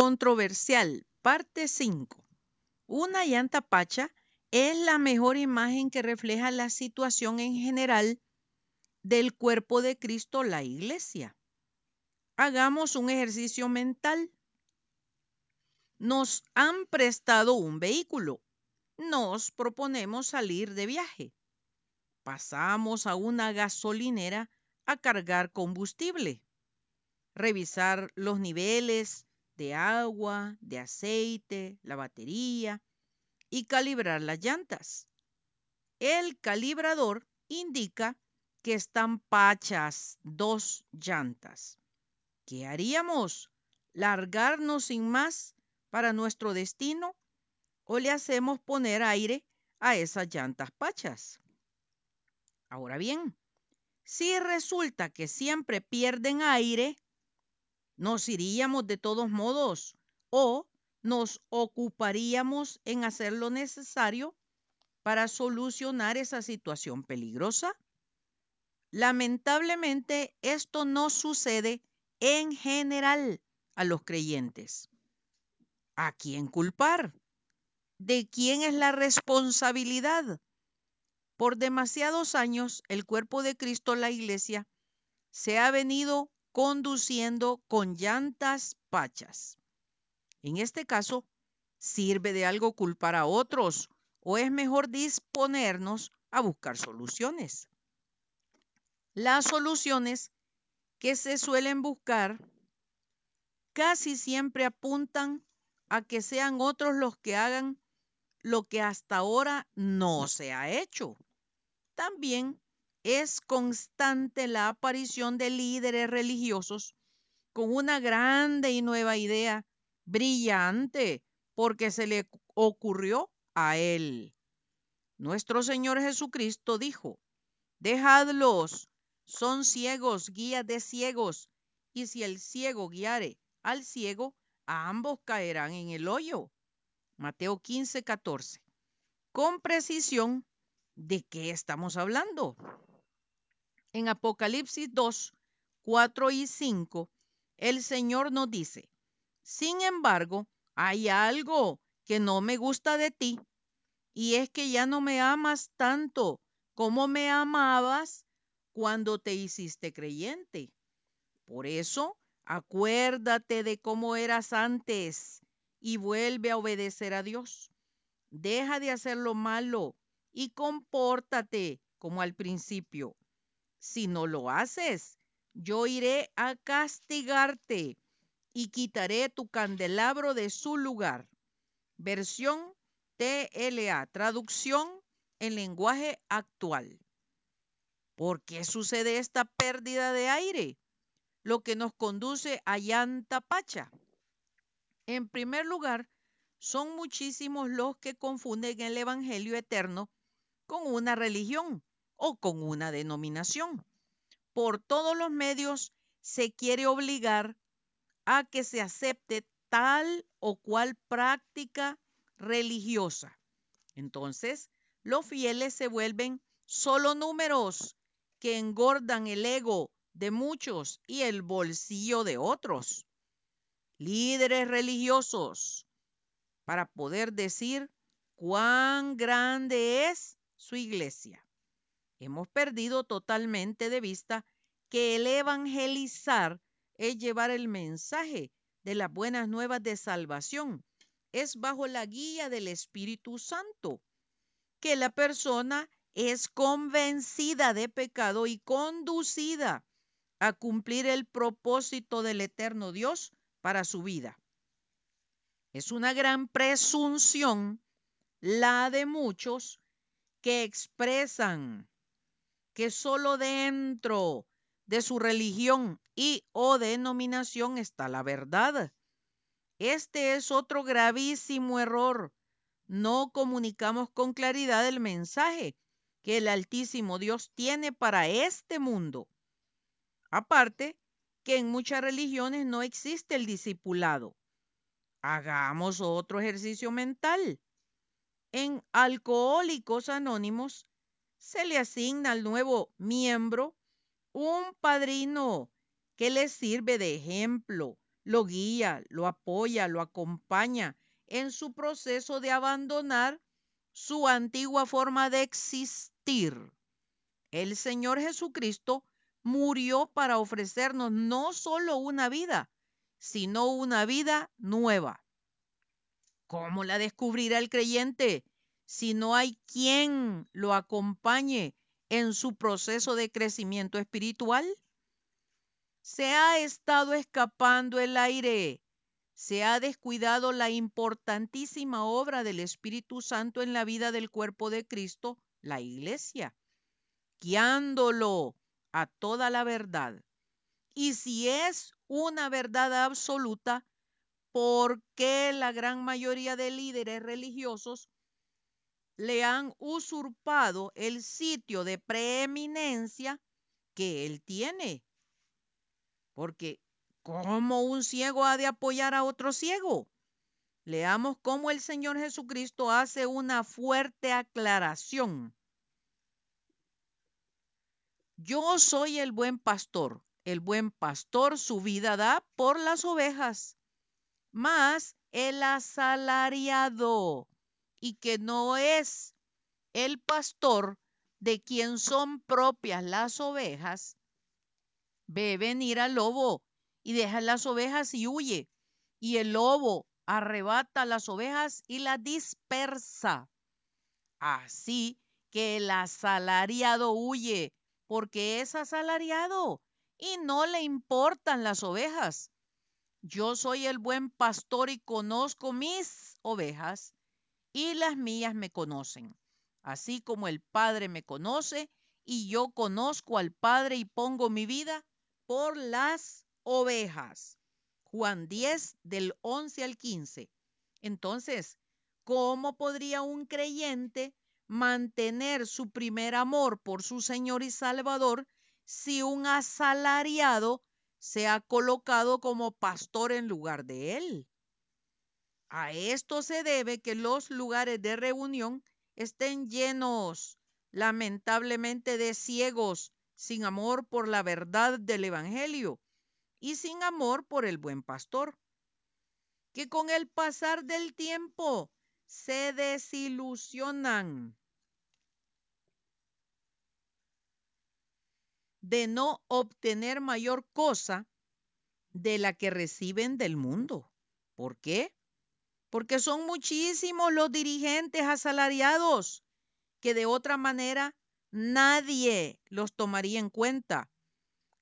Controversial, parte 5. Una llanta pacha es la mejor imagen que refleja la situación en general del cuerpo de Cristo, la iglesia. Hagamos un ejercicio mental. Nos han prestado un vehículo. Nos proponemos salir de viaje. Pasamos a una gasolinera a cargar combustible, revisar los niveles de agua, de aceite, la batería y calibrar las llantas. El calibrador indica que están pachas dos llantas. ¿Qué haríamos? ¿Largarnos sin más para nuestro destino o le hacemos poner aire a esas llantas pachas? Ahora bien, si resulta que siempre pierden aire, nos iríamos de todos modos o nos ocuparíamos en hacer lo necesario para solucionar esa situación peligrosa. Lamentablemente, esto no sucede en general a los creyentes. ¿A quién culpar? ¿De quién es la responsabilidad? Por demasiados años, el cuerpo de Cristo, la iglesia, se ha venido conduciendo con llantas pachas. En este caso, ¿sirve de algo culpar a otros o es mejor disponernos a buscar soluciones? Las soluciones que se suelen buscar casi siempre apuntan a que sean otros los que hagan lo que hasta ahora no se ha hecho. También es constante la aparición de líderes religiosos con una grande y nueva idea, brillante, porque se le ocurrió a él. Nuestro Señor Jesucristo dijo, dejadlos, son ciegos, guías de ciegos, y si el ciego guiare al ciego, ambos caerán en el hoyo. Mateo 15, 14. Con precisión, ¿de qué estamos hablando? En Apocalipsis 2, 4 y 5, el Señor nos dice, sin embargo, hay algo que no me gusta de ti, y es que ya no me amas tanto como me amabas cuando te hiciste creyente. Por eso, acuérdate de cómo eras antes y vuelve a obedecer a Dios. Deja de hacer lo malo y compórtate como al principio. Si no lo haces, yo iré a castigarte y quitaré tu candelabro de su lugar. Versión TLA, traducción en lenguaje actual. ¿Por qué sucede esta pérdida de aire? Lo que nos conduce a llanta pacha. En primer lugar, son muchísimos los que confunden el Evangelio eterno con una religión o con una denominación. Por todos los medios se quiere obligar a que se acepte tal o cual práctica religiosa. Entonces, los fieles se vuelven solo números que engordan el ego de muchos y el bolsillo de otros. Líderes religiosos para poder decir cuán grande es su iglesia. Hemos perdido totalmente de vista que el evangelizar es llevar el mensaje de las buenas nuevas de salvación. Es bajo la guía del Espíritu Santo que la persona es convencida de pecado y conducida a cumplir el propósito del eterno Dios para su vida. Es una gran presunción la de muchos que expresan que solo dentro de su religión y o denominación está la verdad. Este es otro gravísimo error. No comunicamos con claridad el mensaje que el Altísimo Dios tiene para este mundo. Aparte, que en muchas religiones no existe el discipulado. Hagamos otro ejercicio mental. En Alcohólicos Anónimos se le asigna al nuevo miembro un padrino que le sirve de ejemplo, lo guía, lo apoya, lo acompaña en su proceso de abandonar su antigua forma de existir. El Señor Jesucristo murió para ofrecernos no solo una vida, sino una vida nueva. ¿Cómo la descubrirá el creyente si no hay quien lo acompañe en su proceso de crecimiento espiritual? Se ha estado escapando el aire, se ha descuidado la importantísima obra del Espíritu Santo en la vida del cuerpo de Cristo, la iglesia, guiándolo a toda la verdad. Y si es una verdad absoluta, ¿por qué la gran mayoría de líderes religiosos le han usurpado el sitio de preeminencia que él tiene? Porque ¿cómo un ciego ha de apoyar a otro ciego? Leamos cómo el Señor Jesucristo hace una fuerte aclaración. Yo soy el buen pastor. El buen pastor su vida da por las ovejas. Más el asalariado y que no es el pastor de quien son propias las ovejas, ve venir al lobo y deja las ovejas y huye. Y el lobo arrebata las ovejas y las dispersa. Así que el asalariado huye porque es asalariado y no le importan las ovejas. Yo soy el buen pastor y conozco mis ovejas y las mías me conocen, así como el Padre me conoce y yo conozco al Padre y pongo mi vida por las ovejas. Juan 10 del 11 al 15. Entonces, ¿cómo podría un creyente mantener su primer amor por su Señor y Salvador si un asalariado se ha colocado como pastor en lugar de él. A esto se debe que los lugares de reunión estén llenos lamentablemente de ciegos sin amor por la verdad del Evangelio y sin amor por el buen pastor, que con el pasar del tiempo se desilusionan de no obtener mayor cosa de la que reciben del mundo. ¿Por qué? Porque son muchísimos los dirigentes asalariados que de otra manera nadie los tomaría en cuenta,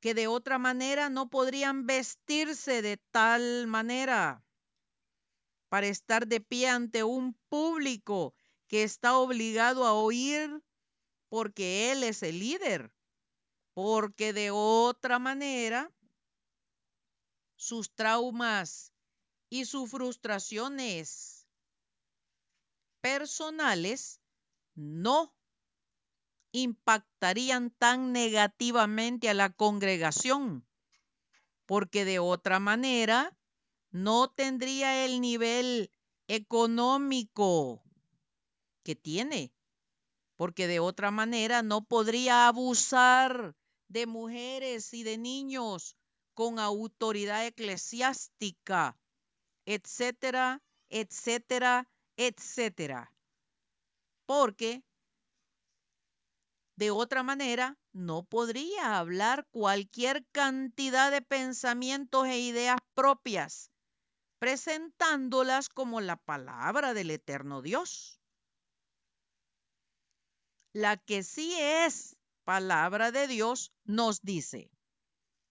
que de otra manera no podrían vestirse de tal manera para estar de pie ante un público que está obligado a oír porque él es el líder porque de otra manera sus traumas y sus frustraciones personales no impactarían tan negativamente a la congregación, porque de otra manera no tendría el nivel económico que tiene, porque de otra manera no podría abusar de mujeres y de niños con autoridad eclesiástica, etcétera, etcétera, etcétera. Porque de otra manera no podría hablar cualquier cantidad de pensamientos e ideas propias, presentándolas como la palabra del eterno Dios. La que sí es palabra de Dios nos dice,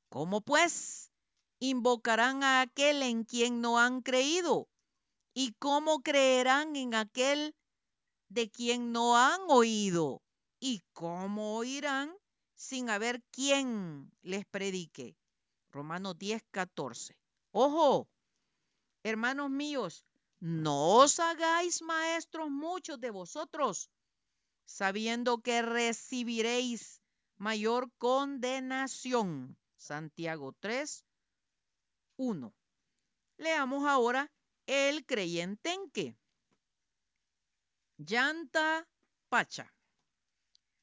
¿cómo pues invocarán a aquel en quien no han creído? ¿Y cómo creerán en aquel de quien no han oído? ¿Y cómo oirán sin haber quien les predique? Romanos 10, 14. Ojo, hermanos míos, no os hagáis maestros muchos de vosotros, sabiendo que recibiréis mayor condenación. Santiago 3, 1. Leamos ahora el creyente en qué. Llanta Pacha.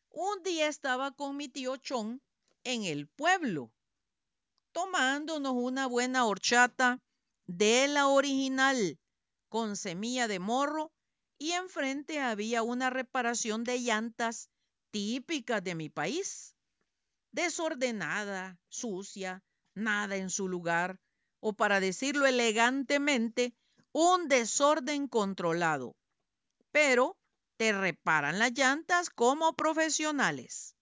Un día estaba con mi tío Chon en el pueblo. tomándonos una buena horchata de la original con semilla de morro y enfrente había una reparación de llantas típicas de mi país. Desordenada, sucia, nada en su lugar, o para decirlo elegantemente, un desorden controlado. Pero te reparan las llantas como profesionales.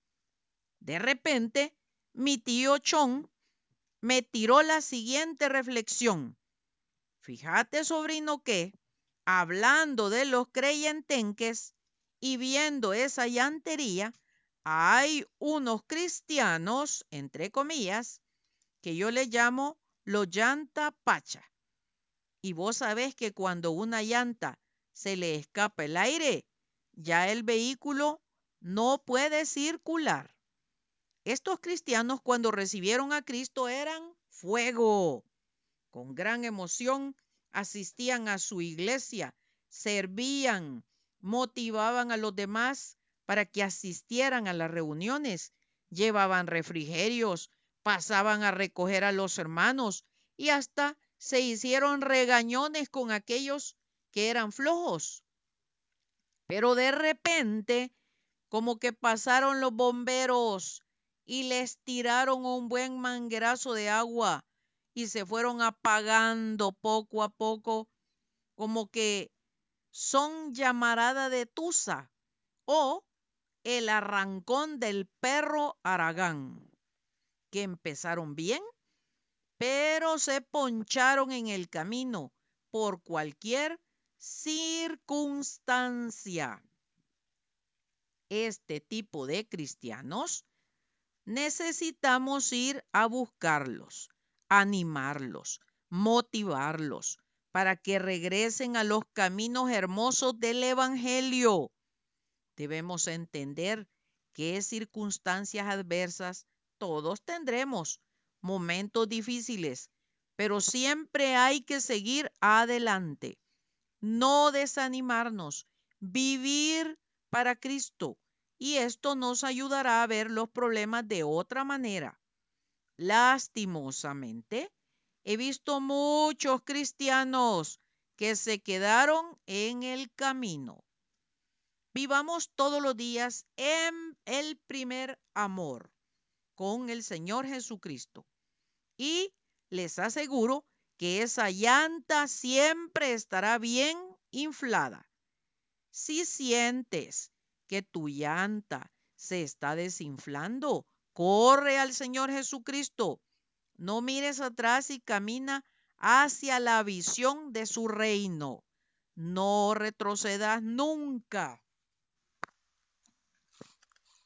De repente, mi tío Chon me tiró la siguiente reflexión. Fíjate, sobrino, que hablando de los creyentenques y viendo esa llantería, hay unos cristianos, entre comillas, que yo les llamo los llanta pacha. Y vos sabés que cuando una llanta se le escapa el aire, ya el vehículo no puede circular. Estos cristianos cuando recibieron a Cristo eran fuego. Con gran emoción asistían a su iglesia, servían, motivaban a los demás para que asistieran a las reuniones, llevaban refrigerios, pasaban a recoger a los hermanos y hasta se hicieron regañones con aquellos que eran flojos. Pero de repente, como que pasaron los bomberos y les tiraron un buen manguerazo de agua y se fueron apagando poco a poco, como que son llamarada de tusa o el arrancón del perro Aragán, que empezaron bien, pero se poncharon en el camino por cualquier circunstancia. Este tipo de cristianos necesitamos ir a buscarlos, animarlos, motivarlos para que regresen a los caminos hermosos del Evangelio. Debemos entender que circunstancias adversas todos tendremos, momentos difíciles, pero siempre hay que seguir adelante, no desanimarnos, vivir para Cristo y esto nos ayudará a ver los problemas de otra manera. Lastimosamente, he visto muchos cristianos que se quedaron en el camino. Vivamos todos los días en el primer amor con el Señor Jesucristo. Y les aseguro que esa llanta siempre estará bien inflada. Si sientes que tu llanta se está desinflando, corre al Señor Jesucristo. No mires atrás y camina hacia la visión de su reino. No retrocedas nunca.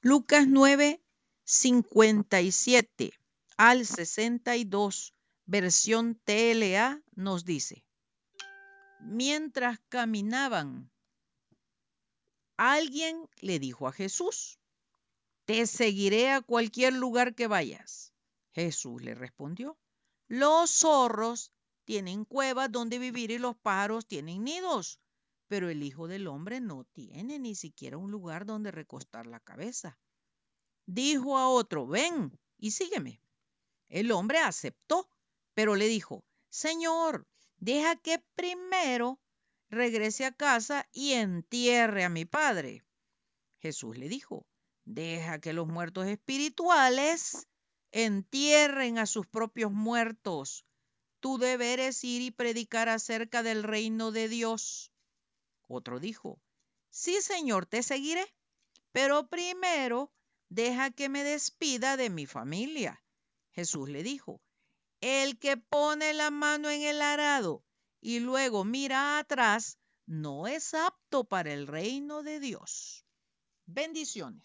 Lucas 9, 57 al 62, versión TLA, nos dice, mientras caminaban Alguien le dijo a Jesús, te seguiré a cualquier lugar que vayas. Jesús le respondió, los zorros tienen cuevas donde vivir y los pájaros tienen nidos, pero el Hijo del Hombre no tiene ni siquiera un lugar donde recostar la cabeza. Dijo a otro, ven y sígueme. El hombre aceptó, pero le dijo, Señor, deja que primero regrese a casa y entierre a mi padre. Jesús le dijo, deja que los muertos espirituales entierren a sus propios muertos. Tu deber es ir y predicar acerca del reino de Dios. Otro dijo, sí, Señor, te seguiré, pero primero deja que me despida de mi familia. Jesús le dijo, el que pone la mano en el arado y luego mira atrás, no es apto para el reino de Dios. Bendiciones.